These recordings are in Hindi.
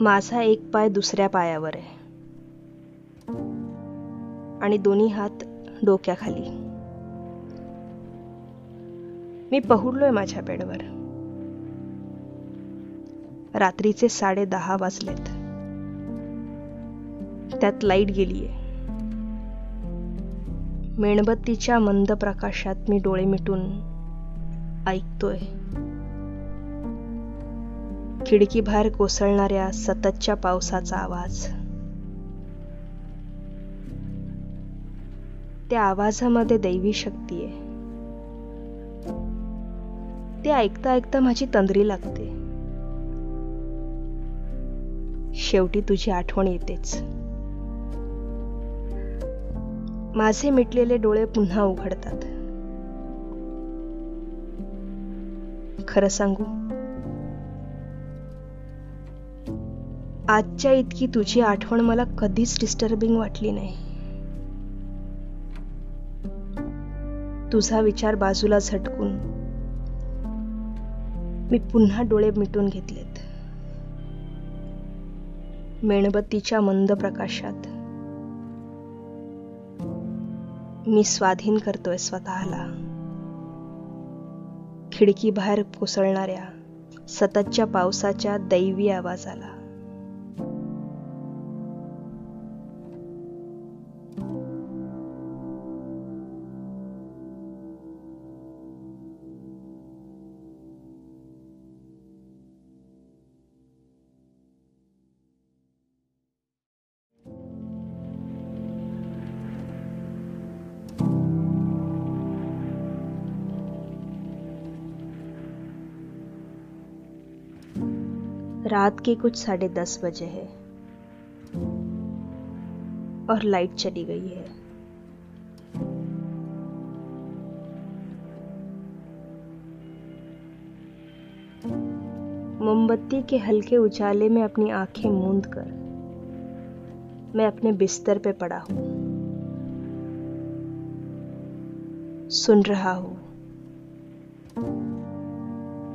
माझा एक पाय दुसऱ्या पायावर आहे. आणि दोन्ही हात डोक्याखाली. मी पहुडलोय माझ्या बेडवर. रात्रीचे साडे दहा वाजलेत. त्यात लाइट गेलीये. मेणबत्तीच्या मंद प्रकाशात मी डोळे मिटून ऐकतोय. खिडकी बाहेर कोसळणाऱ्या सततच्या पावसाचा आवाज. त्या आवाजामध्ये दैवी शक्ती आहे. ते ऐकता ऐकता माझी तंद्री लागते. शेवटी तुझी आठवण येतेच. माझे मिटलेले डोळे पुन्हा उघडतात. खरं सांगू आजच्या इतकी तुझी आठवण मला कधीच डिस्टर्बिंग वाटली नाही. तुझा विचार बाजूला झटकून मी पुन्हा डोळे मिटून घेतलेत. मेणबत्तीच्या मंद प्रकाशात मी स्वाधीन करतोय स्वतःला. खिडकी बाहेर कोसळणाऱ्या सततच्या पावसाच्या दैवी आवाजाला. रात के कुछ साढ़े दस बजे है। और लाइट चली गई है। मोमबत्ती के हल्के उजाले में अपनी आँखें मूंद कर मैं अपने बिस्तर पे पड़ा हूँ। सुन रहा हूँ।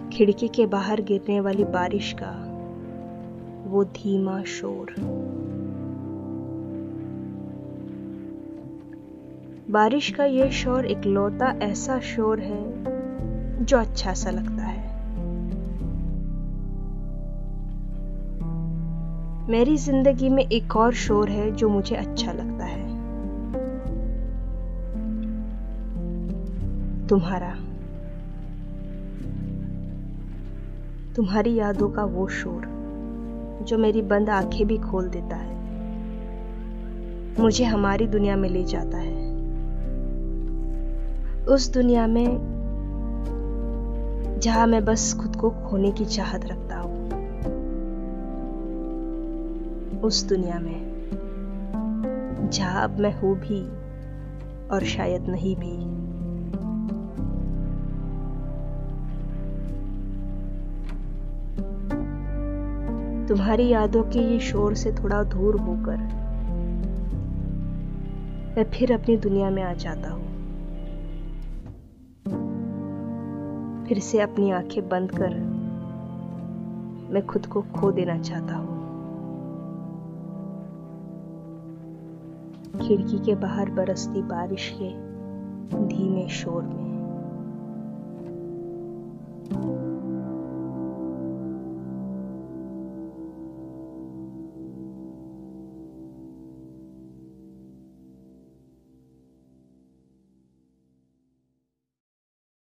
खिड़की के बाहर गिरने वाली बारिश का वो धीमा शोर। बारिश का ये शोर इकलौता ऐसा शोर है, जो अच्छा सा लगता है। मेरी ज़िंदगी में एक और शोर है, जो मुझे अच्छा लगता है। तुम्हारा। तुम्हारी यादों का वो शोर। जो मेरी बंद आँखें भी खोल देता है। मुझे हमारी दुनिया में ले जाता है। उस दुनिया में जहाँ मैं बस खुद को खोने की चाहत रखता हूँ, उस दुनिया में जहाँ अब मैं हूँ भी और शायद नहीं भी। तुम्हारी यादों के ये शोर से थोड़ा दूर होकर मैं फिर अपनी दुनिया में आ जाता हूँ। फिर से अपनी आँखें बंद कर मैं खुद को खो देना चाहता हूँ। खिड़की के बाहर बरसती बारिश के धीमे शोर में।